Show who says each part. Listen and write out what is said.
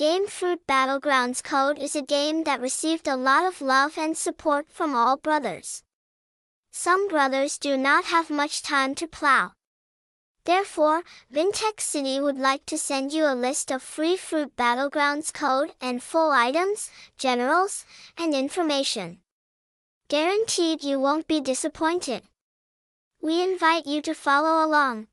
Speaker 1: Game Fruit Battlegrounds Code is a game that received a lot of love and support from all brothers. Some brothers do not have much time to plow. Therefore, Vintech City would like to send you a list of free Fruit Battlegrounds code and full items, generals, and information. Guaranteed you won't be disappointed. We invite you to follow along.